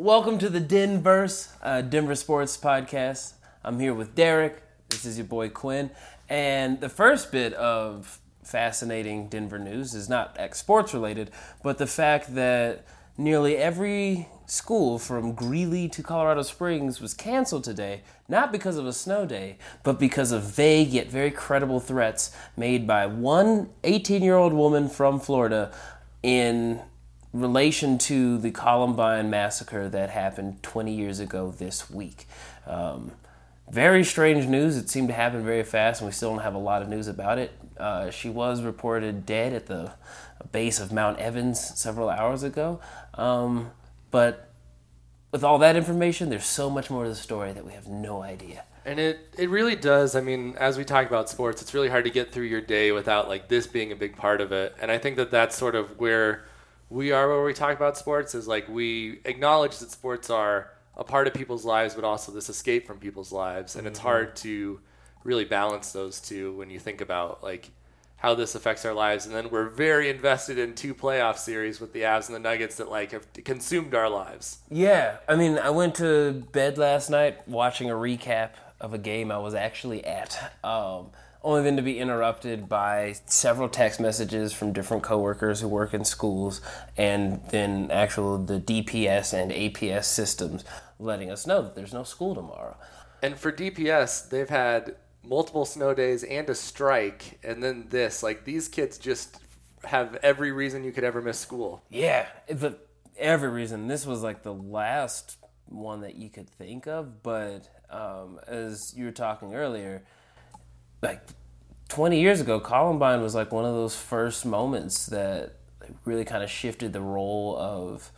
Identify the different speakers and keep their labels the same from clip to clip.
Speaker 1: Welcome to the Denverse, uh, Denver Sports Podcast. I'm here with Derek. This is your boy Quinn. And the first bit of fascinating Denver news is not sports related, but the fact that nearly every school from Greeley to Colorado Springs was canceled today, not because of a snow day, but because of vague yet very credible threats made by one 18 year old woman from Florida in relation to the Columbine massacre that happened 20 years ago this week. Um, very strange news. It seemed to happen very fast, and we still don't have a lot of news about it. Uh, she was reported dead at the base of Mount Evans several hours ago. Um, but with all that information, there's so much more to the story that we have no idea.
Speaker 2: And it, it really does. I mean, as we talk about sports, it's really hard to get through your day without like this being a big part of it. And I think that that's sort of where we are where we talk about sports is like we acknowledge that sports are a part of people's lives, but also this escape from people's lives. And it's hard to really balance those two when you think about like how this affects our lives. And then we're very invested in two playoff series with the Avs and the Nuggets that like have consumed our lives.
Speaker 1: Yeah, I mean, I went to bed last night watching a recap of a game I was actually at. Um, only then to be interrupted by several text messages from different coworkers who work in schools, and then actual the DPS and APS systems letting us know that there's no school tomorrow.
Speaker 2: And for DPS, they've had multiple snow days and a strike, and then this. Like these kids just have every reason you could ever miss school.
Speaker 1: Yeah, the every reason. This was like the last one that you could think of, but um, as you were talking earlier, like 20 years ago, Columbine was like one of those first moments that really kind of shifted the role of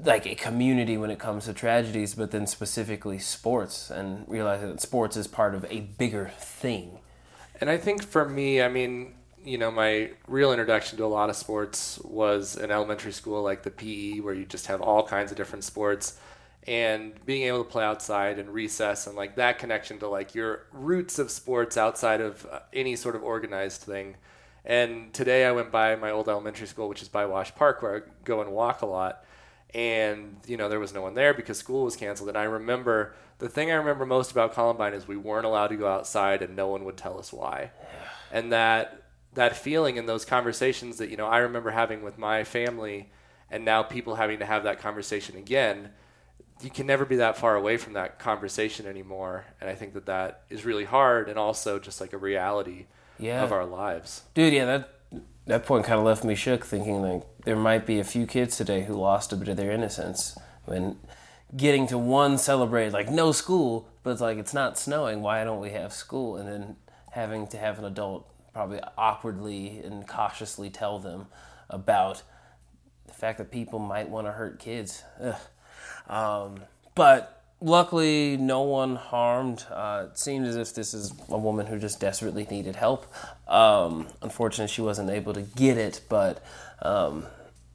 Speaker 1: like a community when it comes to tragedies, but then specifically sports and realizing that sports is part of a bigger thing.
Speaker 2: And I think for me, I mean, you know, my real introduction to a lot of sports was in elementary school, like the PE, where you just have all kinds of different sports and being able to play outside and recess and like that connection to like your roots of sports outside of uh, any sort of organized thing. And today I went by my old elementary school, which is by Wash Park, where I go and walk a lot. And you know there was no one there because school was canceled. And i remember the thing i remember most about columbine is we weren't allowed to go outside and no one would tell us why. And that that feeling and those conversations that you know i remember having with my family and now people having to have that conversation again you can never be that far away from that conversation anymore and i think that that is really hard and also just like a reality
Speaker 1: Yeah.
Speaker 2: of our lives
Speaker 1: Dude, yeah, that that point kind of left me shook, thinking like there might be a few kids today who lost a bit of their innocence when getting to one celebrate like no school, but it's like it's not snowing. Why don't we have school? And then having to have an adult probably awkwardly and cautiously tell them about the fact that people might want to hurt kids. Ugh. Um, but luckily, no one harmed. Uh, it seemed as if this is a woman who just desperately needed help. Um, unfortunately, she wasn't able to get it, but um,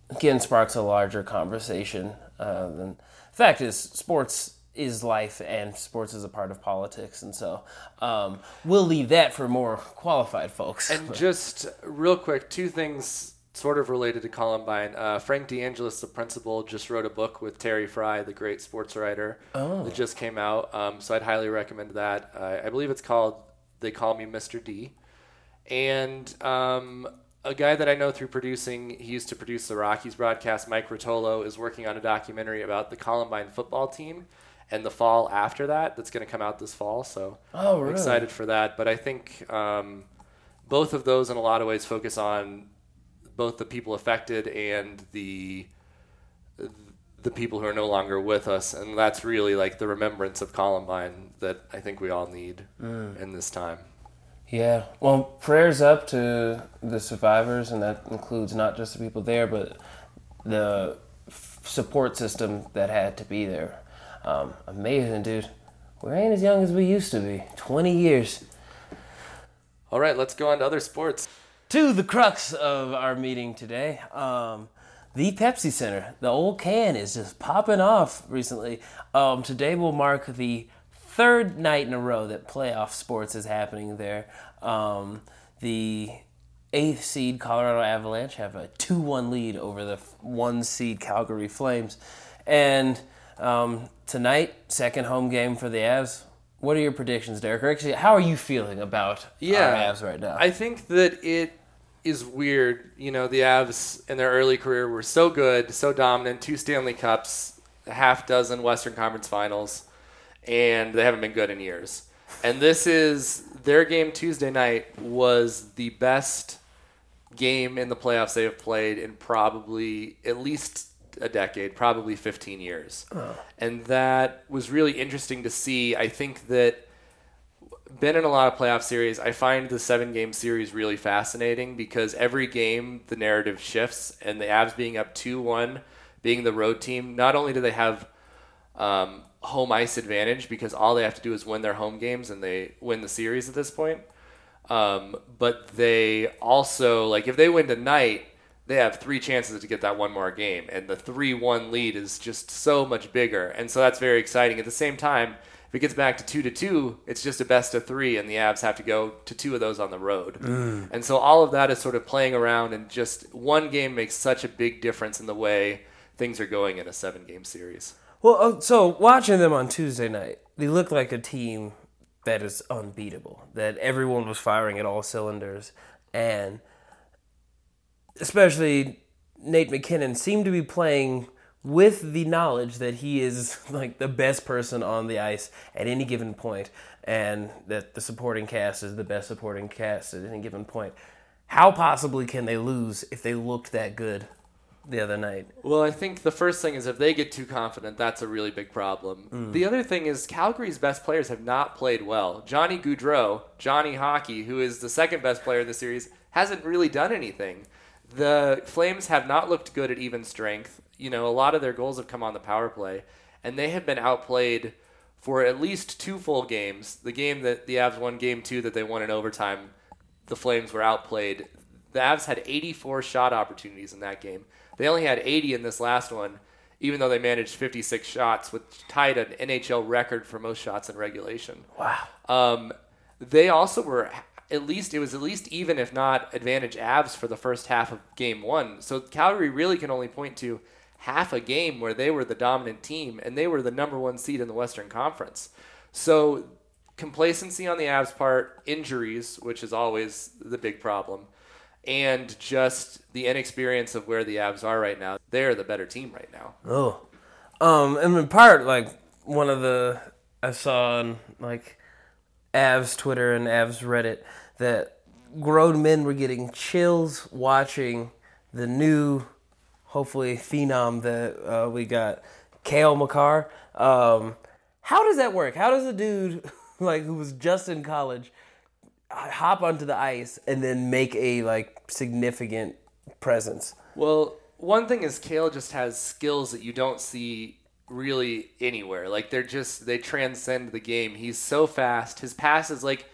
Speaker 1: again, sparks a larger conversation. Uh, and the fact is, sports is life, and sports is a part of politics, and so um, we'll leave that for more qualified folks.
Speaker 2: And just real quick, two things sort of related to Columbine. Uh, Frank DeAngelis, the principal, just wrote a book with Terry Frei, the great sports writer,
Speaker 1: Oh.
Speaker 2: that just came out. Um, so I'd highly recommend that. Uh, I believe it's called "They Call Me Mr. D," and um, a guy that I know through producing, he used to produce the Rockies broadcast. Mike Rotolo is working on a documentary about the Columbine football team and the fall after that. That's going to come out this fall. So
Speaker 1: Oh,
Speaker 2: I'm excited for that. But I think um, both of those, in a lot of ways, focus on both the people affected and the the people who are no longer with us, and that's really like the remembrance of Columbine that I think we all need in this time.
Speaker 1: Yeah. Well, prayers up to the survivors, and that includes not just the people there, but the f- support system that had to be there. Um, amazing, dude. We ain't as young as we used to be. 20 years.
Speaker 2: All right, let's go on to other sports.
Speaker 1: To the crux of our meeting today. Um, the Pepsi Center. The old can is just popping off recently. Um, today will mark the third night in a row that playoff sports is happening there. Um, the eighth seed Colorado Avalanche have a 2 1 lead over the one seed Calgary Flames. And um, tonight, second home game for the Avs. What are your predictions, Derek? Or actually, how are you feeling about
Speaker 2: Yeah.
Speaker 1: our Avs right now?
Speaker 2: I think that it is weird. You know, the Avs in their early career were so good, so dominant, two Stanley Cups, a half dozen Western Conference finals, and they haven't been good in years. And this is their game Tuesday night was the best game in the playoffs they have played in probably at least a decade, probably 15 years. Uh. And that was really interesting to see. I think that been in a lot of playoff series. I find the seven game series really fascinating because every game the narrative shifts, and the Avs being up 2 1, being the road team, not only do they have um, home ice advantage because all they have to do is win their home games and they win the series at this point, um, but they also, like, if they win tonight, they have three chances to get that one more game, and the 3 1 lead is just so much bigger. And so that's very exciting. At the same time, if it gets back to two to two, it's just a best of three, and the Avs have to go to two of those on the road. Mm. And so all of that is sort of playing around, and just one game makes such a big difference in the way things are going in a seven game series.
Speaker 1: Well, oh, so watching them on Tuesday night, they look like a team that is unbeatable. That everyone was firing at all cylinders, and especially Nate MacKinnon seemed to be playing with the knowledge that he is like the best person on the ice at any given point, and that the supporting cast is the best supporting cast at any given point. How possibly can they lose if they looked that good the other night?
Speaker 2: Well, I think the first thing is if they get too confident, that's a really big problem. Mm. The other thing is Calgary's best players have not played well. Johnny Gaudreau, Johnny Hockey, who is the second best player in the series, hasn't really done anything. The Flames have not looked good at even strength. You know, a lot of their goals have come on the power play, and they have been outplayed for at least two full games. The game that the Avs won, game two, that they won in overtime, the Flames were outplayed. The Avs had 84 shot opportunities in that game. They only had 80 in this last one, even though they managed 56 shots, which tied an NHL record for most shots in regulation.
Speaker 1: Wow.
Speaker 2: Um, they also were at least it was at least even if not advantage Avs for the first half of game one. So Calgary really can only point to half a game where they were the dominant team and they were the number one seed in the Western Conference. So complacency on the Avs part, injuries, which is always the big problem, and just the inexperience of where the Avs are right now. They're the better team right now.
Speaker 1: Oh, um, and in part, like one of the I saw on like Avs Twitter and Avs Reddit that grown men were getting chills watching the new, hopefully phenom that uh, we got, Cale Makar. Um, how does that work? How does a dude like who was just in college hop onto the ice and then make a like significant presence?
Speaker 2: Well, one thing is Cale just has skills that you don't see really anywhere. Like they're just they transcend the game. He's so fast. His passes like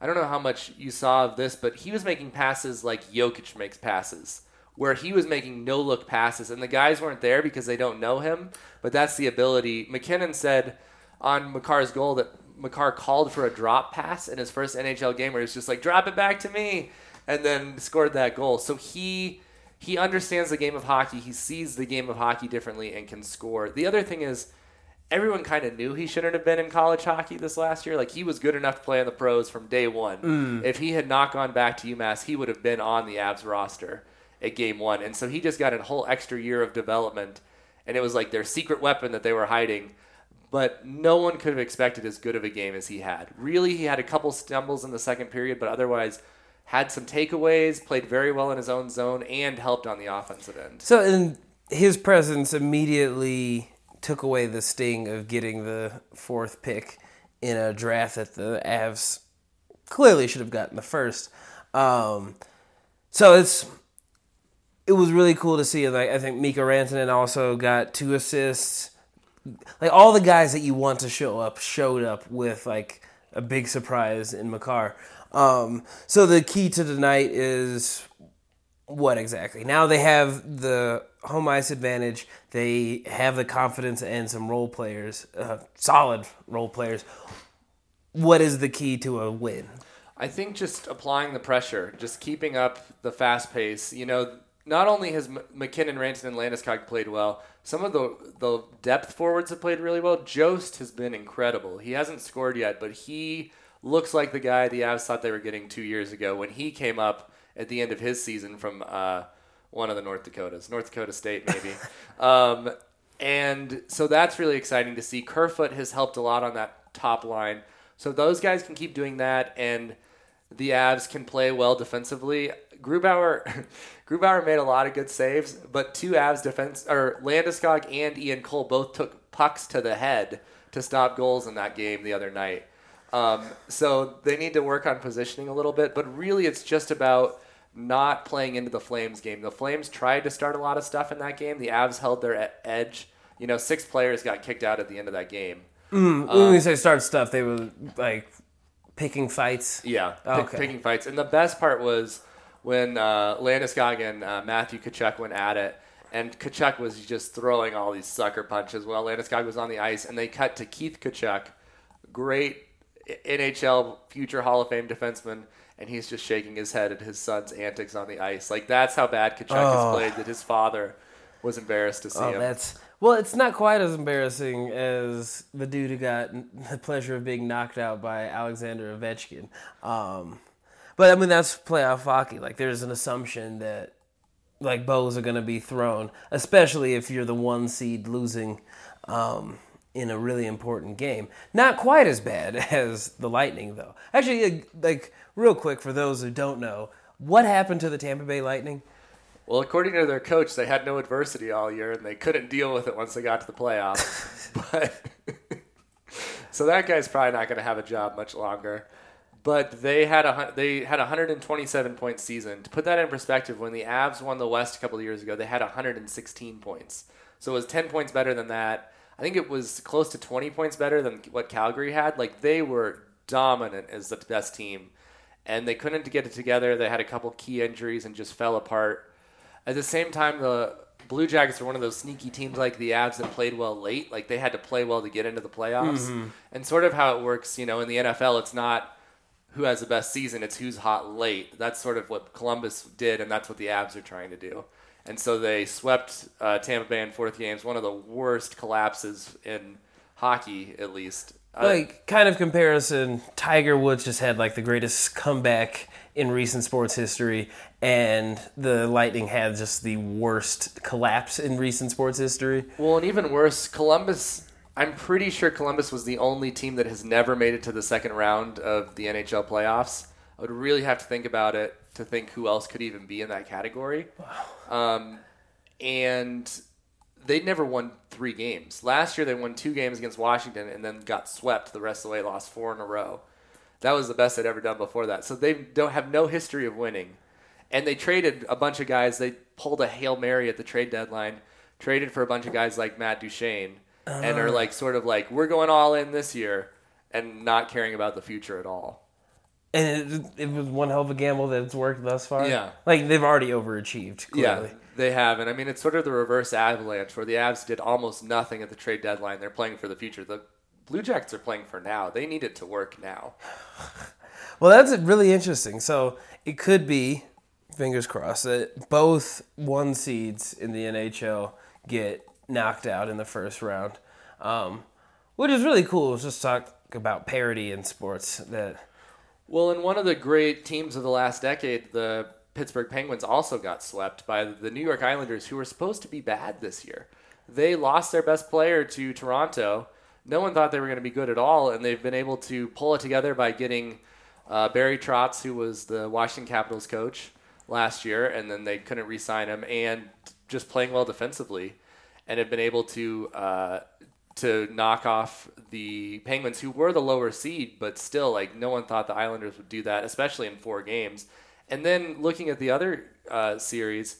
Speaker 2: I don't know how much you saw of this, but he was making passes like Jokic makes passes. Where he was making no look passes and the guys weren't there because they don't know him, but that's the ability. MacKinnon said on Makar's goal that Makar called for a drop pass in his first NHL game where he was just like, drop it back to me, and then scored that goal. So he he understands the game of hockey. He sees the game of hockey differently and can score. The other thing is, everyone kind of knew he shouldn't have been in college hockey this last year. Like he was good enough to play in the pros from day one. Mm. If he had not gone back to UMass, he would have been on the Avs roster at game one. And so he just got a whole extra year of development, and it was like their secret weapon that they were hiding. But no one could have expected as good of a game as he had. Really, he had a couple stumbles in the second period, but otherwise had some takeaways, played very well in his own zone, and helped on the offensive end.
Speaker 1: So, and his presence immediately took away the sting of getting the fourth pick in a draft that the Avs clearly should have gotten the first. Um, so it's it was really cool to see. Like I think Mika Rantanen also got two assists. Like all the guys that you want to show up showed up with like a big surprise in Makar. Um, so the key to tonight is what exactly? Now they have the home ice advantage. They have the confidence and some role players, uh, solid role players. What is the key to a win?
Speaker 2: I think just applying the pressure, just keeping up the fast pace. You know, not only has M- MacKinnon, Ranton, and Landeskog played well, some of the the depth forwards have played really well. Jost has been incredible. He hasn't scored yet, but he looks like the guy the Avs thought they were getting two years ago when he came up at the end of his season from uh, one of the North Dakotas, North Dakota State maybe. um, and so that's really exciting to see. Kerfoot has helped a lot on that top line. So those guys can keep doing that, and the Avs can play well defensively. Grubauer, Grubauer made a lot of good saves, but two Avs defense or Landeskog and Ian Cole both took pucks to the head to stop goals in that game the other night. Um, so they need to work on positioning a little bit, but really it's just about not playing into the Flames game. The Flames tried to start a lot of stuff in that game. The Avs held their edge. You know, six players got kicked out at the end of that game.
Speaker 1: Mm, when they say start stuff, they were like picking fights.
Speaker 2: Yeah, pick,
Speaker 1: Okay.
Speaker 2: picking fights. And the best part was when uh, Landeskog and uh, Matthew Tkachuk went at it, and Tkachuk was just throwing all these sucker punches while Landeskog was on the ice, and they cut to Keith Tkachuk, great NHL future Hall of Fame defenseman, and he's just shaking his head at his son's antics on the ice. Like that's how bad Tkachuk
Speaker 1: Oh.
Speaker 2: has played that his father was embarrassed to see
Speaker 1: Oh,
Speaker 2: him.
Speaker 1: that's well. It's not quite as embarrassing as the dude who got the pleasure of being knocked out by Alexander Ovechkin. Um, but I mean, that's playoff hockey. Like, there's an assumption that like bows are going to be thrown, especially if you're the one seed losing um, in a really important game. Not quite as bad as the Lightning, though. Actually, like real quick for those who don't know, what happened to the Tampa Bay Lightning?
Speaker 2: Well, according to their coach, they had no adversity all year and they couldn't deal with it once they got to the playoffs. but so that guy's probably not going to have a job much longer. But they had a they had a 127 point season. To put that in perspective, when the Avs won the West a couple of years ago, they had 116 points. So it was 10 points better than that. I think it was close to 20 points better than what Calgary had. Like they were dominant as the best team, and they couldn't get it together. They had a couple key injuries and just fell apart. At the same time, the Blue Jackets are one of those sneaky teams like the Avs that played well late. Like they had to play well to get into the playoffs. And sort of how it works, you know, in the NFL, it's not who has the best season, it's who's hot late. That's sort of what Columbus did, and that's what the Avs are trying to do. And so they swept uh, Tampa Bay in fourth games, one of the worst collapses in hockey, at least. Uh,
Speaker 1: like kind of comparison tiger woods just had like the greatest comeback in recent sports history and the lightning had just the worst collapse in recent sports history
Speaker 2: Well, and even worse, Columbus. I'm pretty sure Columbus was the only team that has never made it to the second round of the NHL playoffs. I would really have to think about it to think who else could even be in that category. Um, and they never won three games. Last year, they won two games against Washington and then got swept the rest of the way, lost four in a row. That was the best they'd ever done before that. So they don't have no history of winning. And they traded a bunch of guys. They pulled a Hail Mary at the trade deadline, traded for a bunch of guys like Matt Duchene, and are ah. like sort of like, we're going all in this year and not caring about the future at all.
Speaker 1: and it, it was one hell of a gamble that it's worked thus far
Speaker 2: Yeah.
Speaker 1: like they've already overachieved clearly
Speaker 2: Yeah, they have. And I mean, it's sort of the reverse avalanche where the Avs did almost nothing at the trade deadline. They're playing for the future. The Blue Jackets are playing for now. They need it to work now.
Speaker 1: well that's really interesting so it could be fingers crossed that both one seeds in the nhl get knocked out in the first round um, which is really cool Let's just talk about parity in sports that
Speaker 2: Well, in one of the great teams of the last decade, the Pittsburgh Penguins also got swept by the New York Islanders, who were supposed to be bad this year. They lost their best player to Toronto. No one thought they were going to be good at all, and they've been able to pull it together by getting uh, Barry Trotz, who was the Washington Capitals coach last year, and then they couldn't re-sign him, and just playing well defensively, and have been able to uh, to knock off the Penguins, who were the lower seed, but still, like no one thought the Islanders would do that, especially in four games. And then looking at the other uh, series,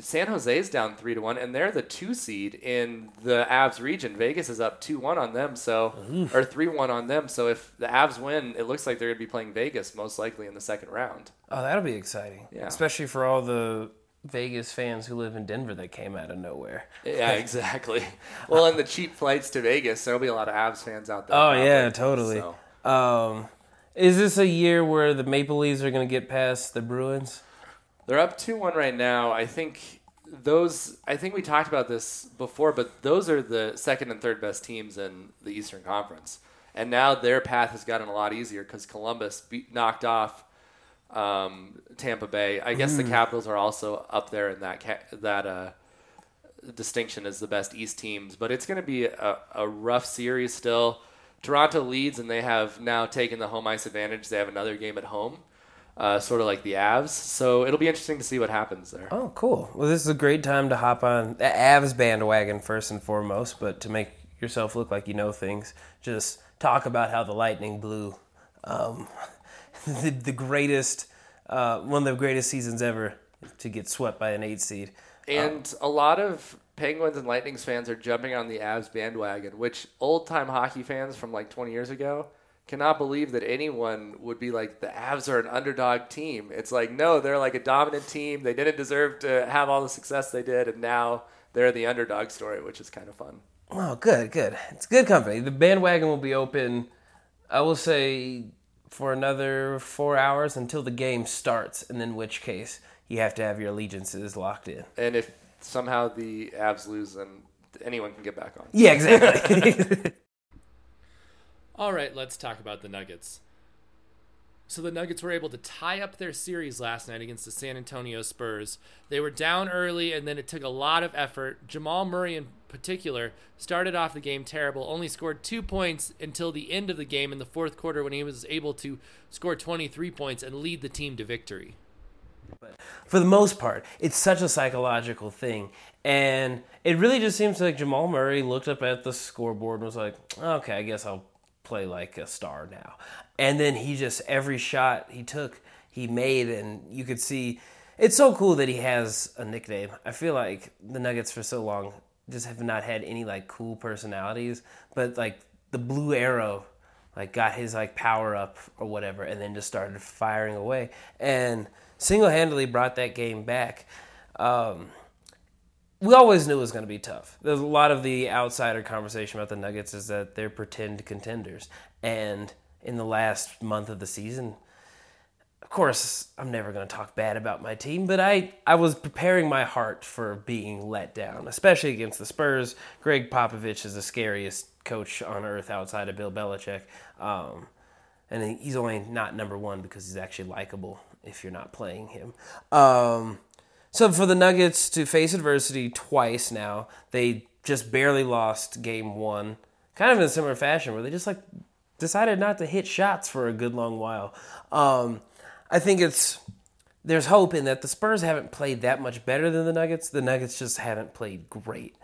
Speaker 2: San Jose's down three to one, and they're the two seed in the Avs region. Vegas is up two one on them, so or three one on them. So if the Avs win, it looks like they're going to be playing Vegas most likely in the second round.
Speaker 1: Oh, that'll be exciting.
Speaker 2: Yeah.
Speaker 1: Especially for all the Vegas fans who live in Denver that came out of nowhere.
Speaker 2: Yeah, exactly. well, and the cheap flights to Vegas, there'll be a lot of Avs fans out there.
Speaker 1: Oh yeah, totally.
Speaker 2: So-
Speaker 1: Um, is this a year where the Maple Leafs are going to get past the Bruins?
Speaker 2: They're up 2 1 right now. I think those, I think we talked about this before, but those are the second and third best teams in the Eastern Conference. And now their path has gotten a lot easier because Columbus beat, knocked off um, Tampa Bay. I guess mm. the Capitals are also up there in that ca- that uh, distinction as the best East teams, but it's going to be a, a rough series still. Toronto leads, and they have now taken the home ice advantage. They have another game at home, uh, sort of like the Avs. So it'll be interesting to see what happens there.
Speaker 1: Oh, cool. Well, this is a great time to hop on the Avs bandwagon first and foremost, but to make yourself look like you know things, just talk about how the Lightning blew um, the, the, greatest, uh, one of the greatest seasons ever to get swept by an eight seed.
Speaker 2: And um, a lot of Penguins and Lightnings fans are jumping on the Avs bandwagon, which old time hockey fans from like 20 years ago cannot believe that anyone would be like the Avs are an underdog team. It's like no, they're like a dominant team. They didn't deserve to have all the success they did, and now they're the underdog story, which is kind of fun.
Speaker 1: Oh, good, good. It's good company. The bandwagon will be open. I will say for another four hours until the game starts, and in which case you have to have your allegiances locked in.
Speaker 2: And if somehow the Avs lose, then anyone can get back on.
Speaker 1: Yeah, exactly.
Speaker 3: All right, let's talk about the Nuggets. So the Nuggets were able to tie up their series last night against the San Antonio Spurs. They were down early, and then it took a lot of effort. Jamal Murray, in particular, started off the game terrible, only scored two points until the end of the game in the fourth quarter when he was able to score 23 points and lead the team to victory.
Speaker 1: But for the most part, it's such a psychological thing. And it really just seems like Jamal Murray looked up at the scoreboard and was like, okay, I guess I'll play like a star now. And then he just, every shot he took, he made, and you could see. It's so cool that he has a nickname. I feel like the Nuggets for so long just have not had any like cool personalities, but like the Blue Arrow like got his like power up or whatever and then just started firing away and single-handedly brought that game back um, we always knew it was going to be tough. There's a lot of the outsider conversation about the nuggets is that they're pretend contenders. And in the last month of the season of course i'm never going to talk bad about my team but i i was preparing my heart for being let down especially against the spurs. Gregg popovich is the scariest coach on earth outside of bill belichick. Um, and he's only not number one because he's actually likable if you're not playing him. Um, so for the Nuggets to face adversity twice now, they just barely lost game one, kind of in a similar fashion where they just like decided not to hit shots for a good long while. Um, I think it's there's hope in that the Spurs haven't played that much better than the Nuggets. The Nuggets just haven't played great.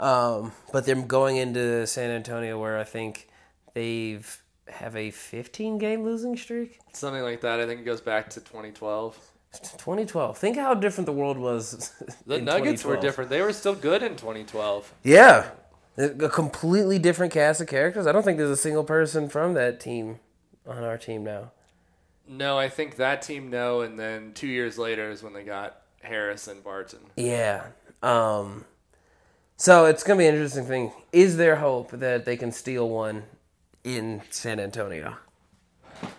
Speaker 1: Um, but they're going into San Antonio where I think they've have a 15 game losing streak?
Speaker 2: Something like that. I think it goes back to 2012.
Speaker 1: 2012. Think how different the world was.
Speaker 2: The Nuggets were different. They were still good in 2012.
Speaker 1: Yeah. A completely different cast of characters. I don't think there's a single person from that team on our team now.
Speaker 2: No, I think that team no, and then two years later is when they got Harris and Barton.
Speaker 1: Yeah. Um, so it's gonna be an interesting thing. Is there hope that they can steal one in San Antonio.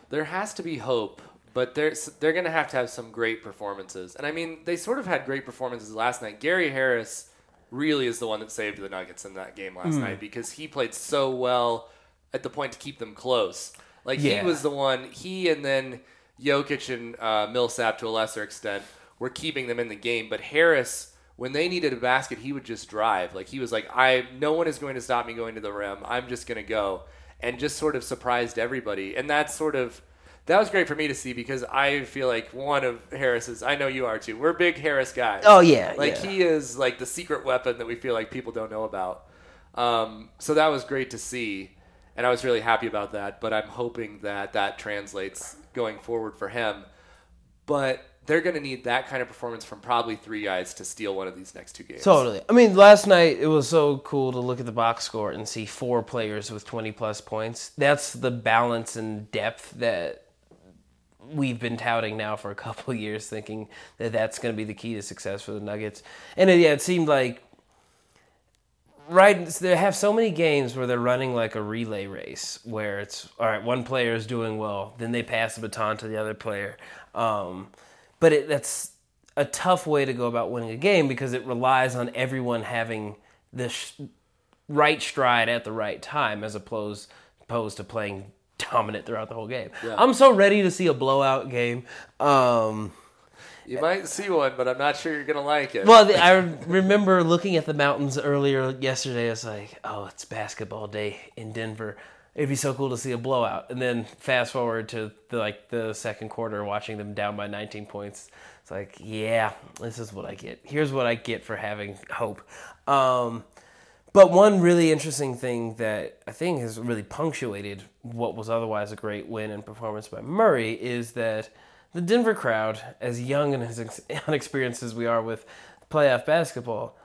Speaker 2: There has to be hope, but they're they're going to have to have some great performances. And I mean, they sort of had great performances last night. Gary Harris really is the one that saved the Nuggets in that game last mm. night because he played so well at the point to keep them close. Like yeah. he was the one. He and then Jokic and uh, Millsap to a lesser extent were keeping them in the game, but Harris. When they needed a basket, he would just drive. Like he was like, "I, no one is going to stop me going to the rim. I'm just going to go." and just sort of surprised everybody. And that's sort of that was great for me to see because I feel like one of Harris's. I know you are too. We're big Harris guys.
Speaker 1: Oh yeah,
Speaker 2: like
Speaker 1: yeah.
Speaker 2: he is like the secret weapon that we feel like people don't know about. Um, so that was great to see, and I was really happy about that. But I'm hoping that that translates going forward for him. But they're going to need that kind of performance from probably three guys to steal one of these next two games.
Speaker 1: Totally. I mean, last night it was so cool to look at the box score and see four players with 20 plus points. That's the balance and depth that we've been touting now for a couple of years, thinking that that's going to be the key to success for the Nuggets. And it, yeah, it seemed like right they have so many games where they're running like a relay race where it's all right one player is doing well then they pass the baton to the other player um, but it, that's a tough way to go about winning a game because it relies on everyone having the sh- right stride at the right time as opposed opposed to playing dominant throughout the whole game. I'm so ready to see a blowout game. Um,
Speaker 2: You might see one, but I'm not sure you're gonna like it.
Speaker 1: well, I remember looking at the mountains earlier yesterday. It's like, oh, it's basketball day in Denver. It'd be so cool to see a blowout. And then fast forward to the, like the second quarter, watching them down by 19 points. It's like, yeah, this is what I get. Here's what I get for having hope. Um, but one really interesting thing that I think has really punctuated what was otherwise a great win and performance by Murray is that the Denver crowd, as young and as ex- unexperienced as we are with playoff basketball,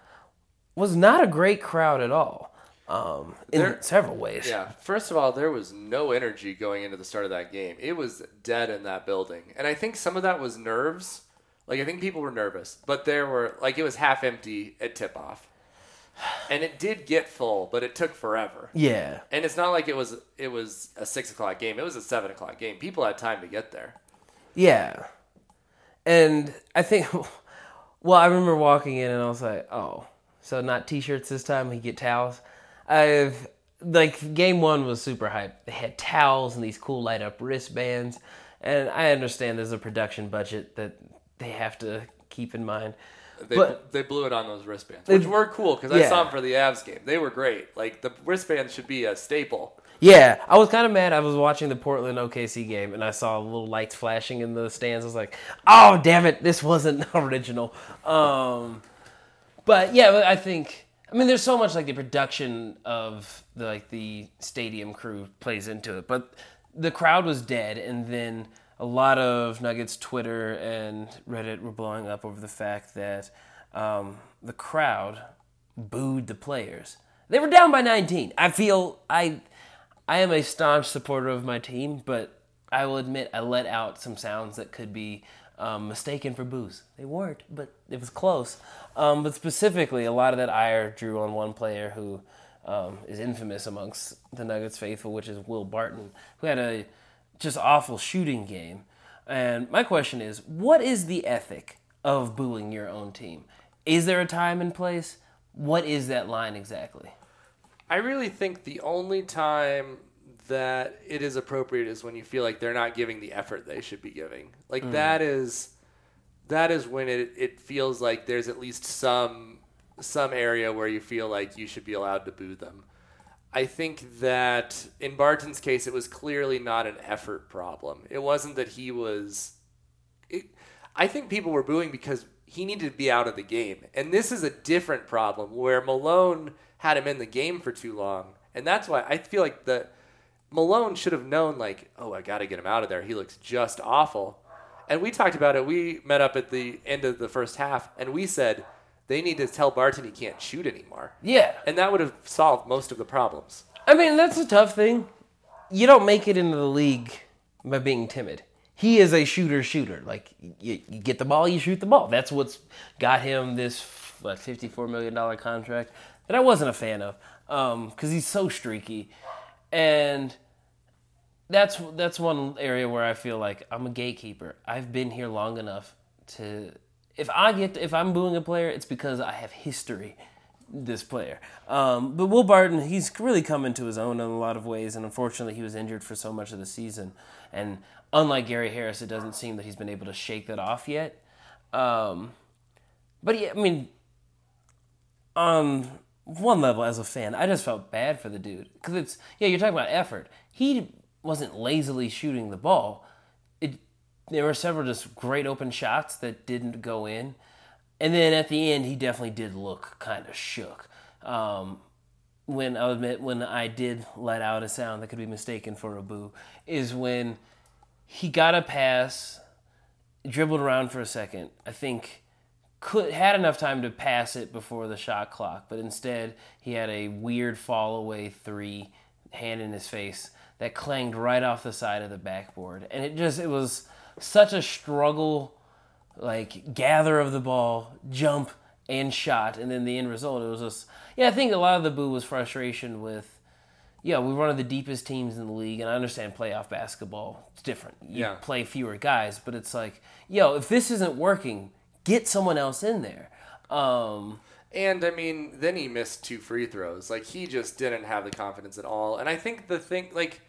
Speaker 1: was not a great crowd at all um, in
Speaker 2: There-
Speaker 1: several ways.
Speaker 2: Yeah. First of all, there was no energy going into the start of that game. It was dead in that building. And I think some of that was nerves. Like I think people were nervous, but there were like it was half empty at tip off. And it did get full, but it took forever.
Speaker 1: Yeah.
Speaker 2: And it's not like it was it was a six o'clock game. It was a seven o'clock game. People had time to get there.
Speaker 1: Yeah. And I think, well, I remember walking in and I was like, oh, so not t shirts this time, we get towels. I've, like, game one was super hype. They had towels and these cool light up wristbands. And I understand there's a production budget that they have to keep in mind.
Speaker 2: They,
Speaker 1: But-
Speaker 2: they blew it on those wristbands, which were cool because I saw them for the Avs game. They were great. Like the wristbands should be a staple.
Speaker 1: Yeah, I was kind of mad. I was watching the Portland OKC game and I saw little lights flashing in the stands. I was like, "Oh, damn it! This wasn't original." Um, but yeah, I think I mean there's so much like the production of the like the stadium crew plays into it. But the crowd was dead, and then a lot of Nuggets Twitter and Reddit were blowing up over the fact that um, the crowd booed the players. They were down by 19. I feel I I am a staunch supporter of my team, but I will admit I let out some sounds that could be um, mistaken for boos. They weren't, but it was close. Um, but specifically, a lot of that ire drew on one player who um, is infamous amongst the Nuggets faithful, which is Will Barton, who had a just awful shooting game. And my question is, what is the ethic of booing your own team? Is there a time and place? What is that line exactly?
Speaker 2: I really think the only time that it is appropriate is when you feel like they're not giving the effort they should be giving. Like mm. that is that is when it it feels like there's at least some some area where you feel like you should be allowed to boo them. I think that in Barton's case it was clearly not an effort problem. It wasn't that he was it, I think people were booing because he needed to be out of the game. And this is a different problem where Malone had him in the game for too long. And that's why I feel like the Malone should have known like, oh, I got to get him out of there. He looks just awful. And we talked about it. We met up at the end of the first half and we said they need to tell Barton he can't shoot anymore.
Speaker 1: Yeah.
Speaker 2: And that would have solved most of the problems.
Speaker 1: I mean, that's a tough thing. You don't make it into the league by being timid. He is a shooter shooter. Like, you, you get the ball, you shoot the ball. That's what's got him this, what, $54 million contract that I wasn't a fan of um, because he's so streaky. And that's that's one area where I feel like I'm a gatekeeper. I've been here long enough to if I get if I'm booing a player, it's because I have history. This player, um, but Will Barton, he's really come into his own in a lot of ways, and unfortunately, he was injured for so much of the season. And unlike Gary Harris, it doesn't seem that he's been able to shake that off yet. Um, but yeah, I mean, on one level, as a fan, I just felt bad for the dude because it's yeah, you're talking about effort. He wasn't lazily shooting the ball. There were several just great open shots that didn't go in, and then at the end, he definitely did look kind of shook. Um, when I'll admit when I did let out a sound that could be mistaken for a boo is when he got a pass, dribbled around for a second. I think could had enough time to pass it before the shot clock, but instead he had a weird fall away three, hand in his face that clanged right off the side of the backboard, and it just it was such a struggle, like gather of the ball, jump and shot, and then the end result it was just yeah. I think a lot of the boo was frustration with. Yeah, we're one of the deepest teams in the league, and I understand playoff basketball. It's different. You
Speaker 2: Yeah.
Speaker 1: play fewer guys, but it's like, yo, if this isn't working, get someone else in there. Um,
Speaker 2: And I mean, then he missed two free throws. Like he just didn't have the confidence at all. And I think the thing, like,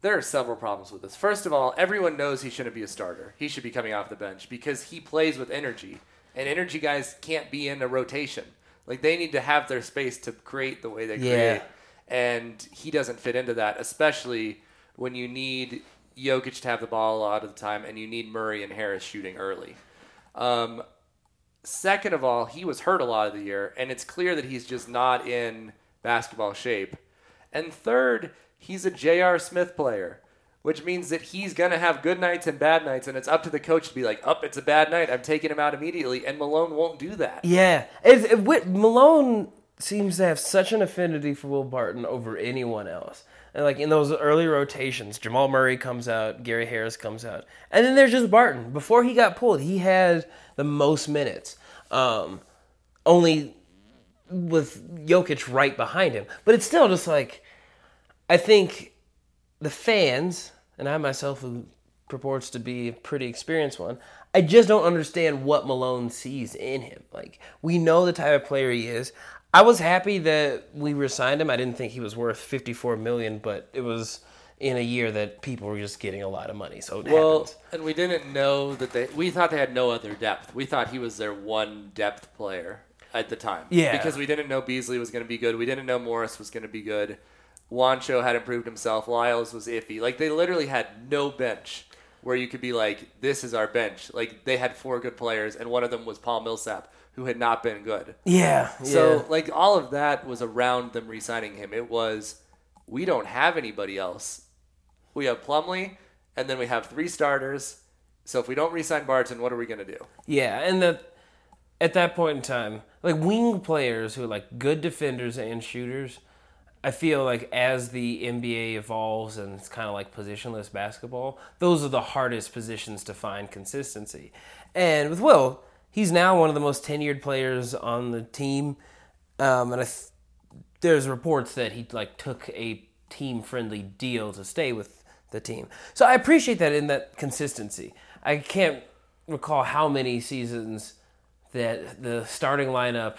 Speaker 2: there are several problems with this. First of all, everyone knows he shouldn't be a starter. He should be coming off the bench because he plays with energy, and energy guys can't be in a rotation. Like they need to have their space to create the way they
Speaker 1: Yeah.
Speaker 2: create, and he doesn't fit into that, especially when you need Jokic to have the ball a lot of the time, and you need Murray and Harris shooting early. Um, Second of all, he was hurt a lot of the year, and it's clear that he's just not in basketball shape. And third, he's a J.R. Smith player, which means that he's going to have good nights and bad nights, and it's up to the coach to be like, up, it's a bad night. I'm taking him out immediately. And Malone won't do that.
Speaker 1: Yeah, it, Whit- Malone seems to have such an affinity for Will Barton over anyone else. And like in those early rotations, Jamal Murray comes out, Gary Harris comes out, and then there's just Barton. Before he got pulled, he had the most minutes, um, only with Jokic right behind him. But it's still just like I think the fans, and I myself, who purports to be a pretty experienced one, I just don't understand what Malone sees in him. Like, we know the type of player he is. I was happy that we resigned him. I didn't think he was worth 54 million, but it was in a year that people were just getting a lot of money. So it
Speaker 2: Well,
Speaker 1: happens.
Speaker 2: and we didn't know that they. We thought they had no other depth. We thought he was their one depth player at the time.
Speaker 1: Yeah.
Speaker 2: Because we didn't know Beasley was going to be good. We didn't know Morris was going to be good. Juancho had improved himself. Lyles was iffy. Like they literally had no bench where you could be like, "This is our bench." Like they had four good players, and one of them was Paul Millsap, who had not been good.
Speaker 1: Yeah.
Speaker 2: So
Speaker 1: yeah.
Speaker 2: like all of that was around them re-signing him. It was we don't have anybody else. We have Plumlee, and then we have three starters. So if we don't re-sign Barton, what are we gonna do?
Speaker 1: Yeah, and that at that point in time, like wing players who are like good defenders and shooters, I feel like as the NBA evolves and it's kind of like positionless basketball, those are the hardest positions to find consistency. And with Will, he's now one of the most tenured players on the team, um, and th- there's reports that he like took a team friendly deal to stay with the team. So I appreciate that in that consistency. I can't recall how many seasons that the starting lineup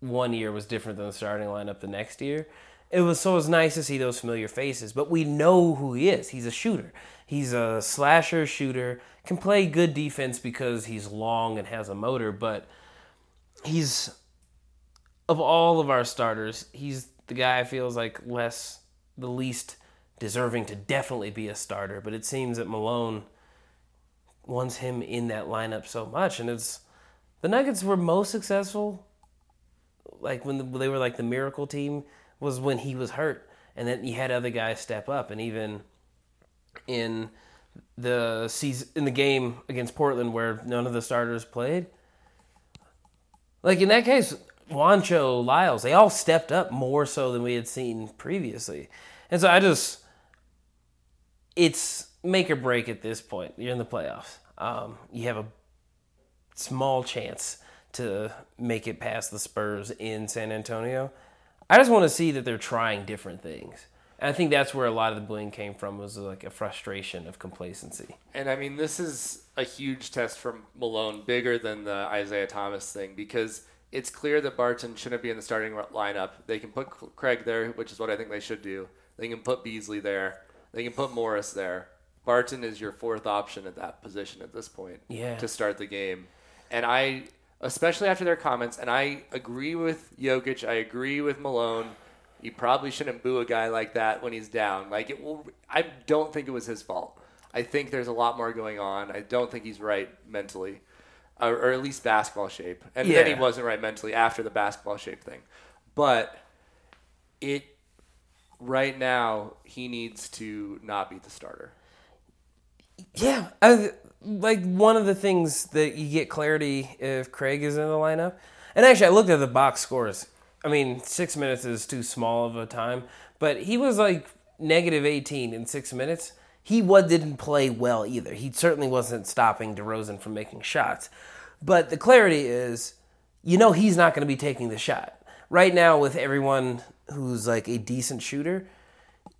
Speaker 1: one year was different than the starting lineup the next year. It was so it was nice to see those familiar faces, but we know who he is. He's a shooter. He's a slasher shooter. Can play good defense because he's long and has a motor, but he's of all of our starters, he's the guy I feels like less the least deserving to definitely be a starter. But it seems that Malone wants him in that lineup so much, and it's the Nuggets were most successful. Like when the, they were like the miracle team was when he was hurt, and then he had other guys step up, and even in the season in the game against Portland where none of the starters played. Like in that case, Juancho, Lyles, they all stepped up more so than we had seen previously. And so I just it's make or break at this point. You're in the playoffs. Um, you have a small chance to make it past the Spurs in San Antonio. I just want to see that they're trying different things. And I think that's where a lot of the bullying came from was like a frustration of complacency.
Speaker 2: And I mean, this is a huge test for Malone, bigger than the Isaiah Thomas thing, because it's clear that Barton shouldn't be in the starting lineup. They can put Craig there, which is what I think they should do. They can put Beasley there. They can put Morris there. Barton is your fourth option at that position at this point
Speaker 1: Yeah.
Speaker 2: to start the game. And I, especially after their comments, and I agree with Jokic, I agree with Malone. You probably shouldn't boo a guy like that when he's down. Like it will. I don't think it was his fault. I think there's a lot more going on. I don't think he's right mentally, or, or at least basketball shape. And then he wasn't right mentally after the basketball shape thing. But it right now he needs to not be the starter.
Speaker 1: Yeah, I, like one of the things that you get clarity if Craig is in the lineup. And actually, I looked at the box scores. I mean, six minutes is too small of a time, but he was like negative 18 in six minutes. He was, didn't play well either. He certainly wasn't stopping DeRozan from making shots. But the clarity is, you know, he's not going to be taking the shot. Right now, with everyone who's like a decent shooter,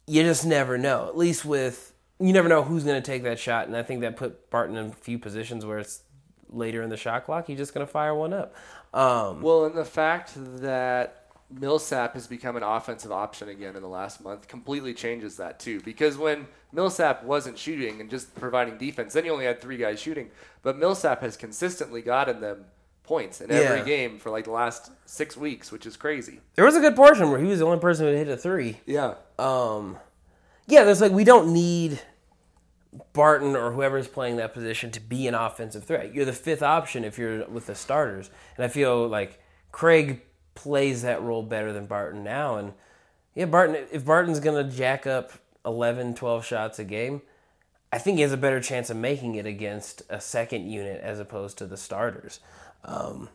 Speaker 1: you just never know. At least with you never know who's going to take that shot, and I think that put Barton in a few positions where it's later in the shot clock, he's just going to fire one up. Um,
Speaker 2: Well, and the fact that Millsap has become an offensive option again in the last month completely changes that too. Because when Millsap wasn't shooting and just providing defense, then you only had three guys shooting. But Millsap has consistently gotten them points in every
Speaker 1: Yeah.
Speaker 2: game for like the last six weeks, which is crazy.
Speaker 1: there was a good portion where he was the only person who hit a three.
Speaker 2: Yeah.
Speaker 1: Um, yeah, there's like we don't need Barton or whoever's playing that position to be an offensive threat. You're the fifth option if you're with the starters, and I feel like Craig plays that role better than Barton now. And yeah, Barton, if Barton's gonna jack up 11, 12 shots a game, I think he has a better chance of making it against a second unit as opposed to the starters. Um,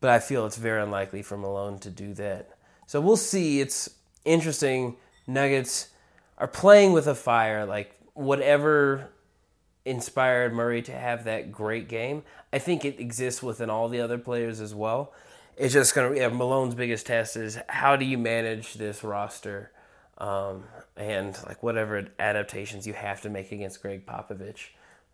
Speaker 1: but I feel it's very unlikely for Malone to do that. So we'll see. It's interesting. Nuggets are playing with a fire. Like whatever inspired Murray to have that great game, I think it exists within all the other players as well. It's just gonna. Yeah, Malone's biggest test is how do you manage this roster, um, and like whatever adaptations you have to make against Gregg Popovich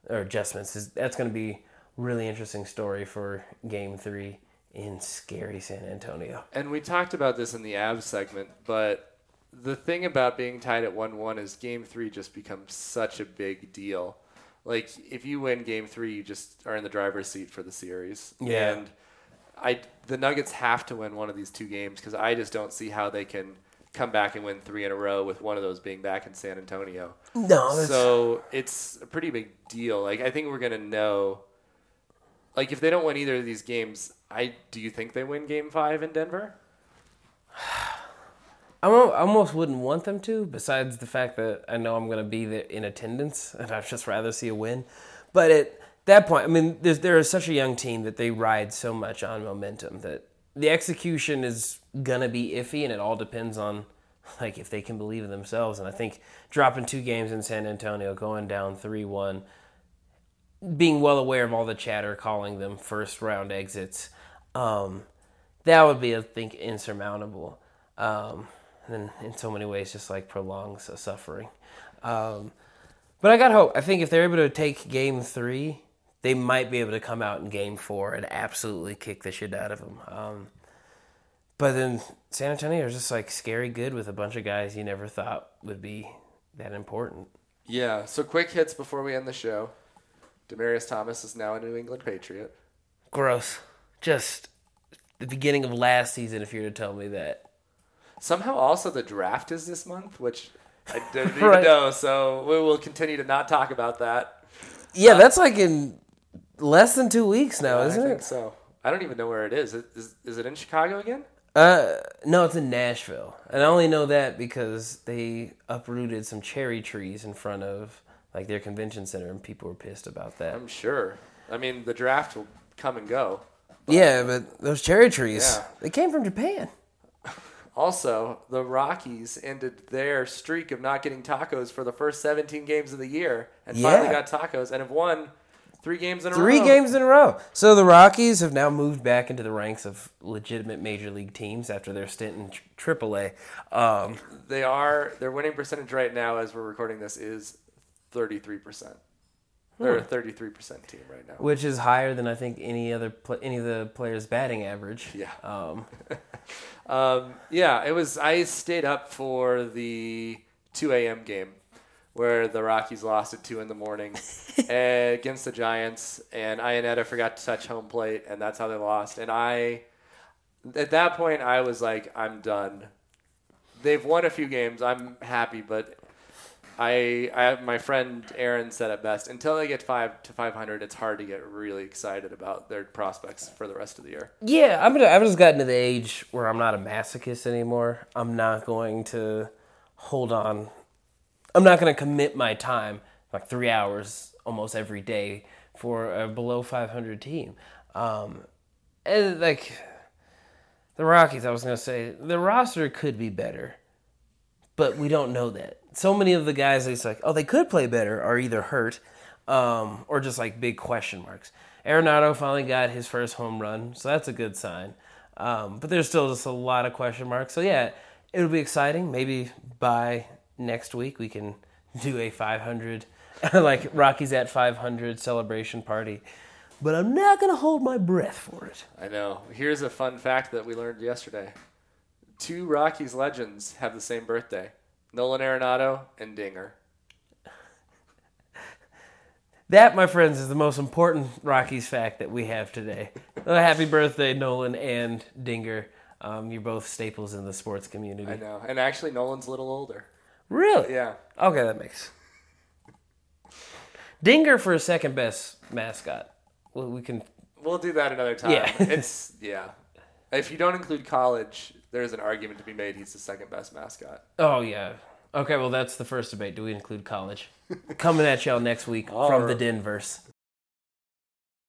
Speaker 1: or adjustments. Is that's gonna be really interesting story for Game Three in scary San Antonio.
Speaker 2: And we talked about this in the Avs segment, but the thing about being tied at 1 1 is game three just becomes such a big deal. Like, if you win game three, you just are in the driver's seat for the series.
Speaker 1: Yeah.
Speaker 2: And I, the Nuggets have to win one of these two games because I just don't see how they can come back and win three in a row with one of those being back in San Antonio.
Speaker 1: No, that's,
Speaker 2: So it's a pretty big deal. Like I think we're gonna know. Like if they don't win either of these games, I do you think they win Game Five in Denver?
Speaker 1: I almost wouldn't want them to. Besides the fact that I know I'm going to be there in attendance, and I'd just rather see a win. But at that point, I mean, there's, they're such a young team that they ride so much on momentum that the execution is gonna be iffy, and it all depends on like if they can believe in themselves. And I think dropping two games in San Antonio, going down three one, being well aware of all the chatter calling them first round exits, um, that would be, I think, insurmountable. Um, and in so many ways, just like prolongs a suffering. Um, but I got hope. I think if they're able to take game three, they might be able to come out in game four and absolutely kick the shit out of them. Um, but then San Antonio is just like scary good with a bunch of guys you never thought would be that important.
Speaker 2: Yeah. So quick hits before we end the show. Demaryius Thomas is now a New England Patriot.
Speaker 1: Gross. Just the beginning of last season, if you were to tell me that.
Speaker 2: Somehow, also the draft is this month, which I didn't even
Speaker 1: Right.
Speaker 2: know. So we will continue to not talk about that.
Speaker 1: Yeah, that's like in less than two weeks now,
Speaker 2: I
Speaker 1: isn't
Speaker 2: think
Speaker 1: it?
Speaker 2: so. I don't even know where it is. Is, is. it in Chicago again?
Speaker 1: Uh, no, it's in Nashville, and I only know that because they uprooted some cherry trees in front of like their convention center, and people were pissed about that.
Speaker 2: I'm sure. I mean, the draft will come and go.
Speaker 1: Yeah, but those cherry trees,
Speaker 2: Yeah.
Speaker 1: they came from Japan.
Speaker 2: Also, the Rockies ended their streak of not getting tacos for the first 17 games of the year and finally got tacos and have won three games in a
Speaker 1: Three
Speaker 2: row.
Speaker 1: games in a row. So the Rockies have now moved back into the ranks of legitimate major league teams after their stint in tr- AAA. Um,
Speaker 2: They are their winning percentage right now, as we're recording this, is 33 percent. They're a 33 percent team right now.
Speaker 1: which is higher than I think any other pl- any of the players' batting average.
Speaker 2: Yeah.
Speaker 1: Um,
Speaker 2: Um, yeah, it was. I stayed up for the 2 a.m. game where the Rockies lost at two in the morning against the Giants, and Iannetta forgot to touch home plate, and that's how they lost. And I, at that point, I was like, I'm done. They've won a few games. I'm happy, but I, I, my friend Aaron said it best. Until they get five to 500, it's hard to get really excited about their prospects for the rest of the year.
Speaker 1: Yeah, I'm gonna. I've just gotten to the age where I'm not a masochist anymore. I'm not going to hold on. I'm not going to commit my time like three hours almost every day for a below 500 team. Um, and like the Rockies, I was going to say the roster could be better, but we don't know that. So many of the guys, it's like, oh, they could play better, are either hurt um, or just like big question marks. Arenado finally got his first home run, so that's a good sign. Um, but there's still just a lot of question marks. So yeah, it'll be exciting. Maybe by next week we can do a 500, like Rockies at 500 celebration party. but I'm not gonna hold my breath for it.
Speaker 2: I know. Here's a fun fact that we learned yesterday. Two Rockies legends have the same birthday. Nolan Arenado and Dinger.
Speaker 1: That, my friends, is the most important Rockies fact that we have today. Uh, happy birthday, Nolan and Dinger. Um, you're both staples in the sports community.
Speaker 2: I know. And actually, Nolan's a little older.
Speaker 1: Really?
Speaker 2: Yeah.
Speaker 1: Okay, that makes. Dinger for a second best mascot. Well, we can.
Speaker 2: We'll do that another time.
Speaker 1: Yeah.
Speaker 2: it's, yeah. If you don't include college, there's an argument to be made he's the second best mascot.
Speaker 1: Oh yeah. Okay, well that's the first debate. Do we include college? Coming at y'all next week
Speaker 2: All
Speaker 1: from the
Speaker 2: right.
Speaker 1: Denverse.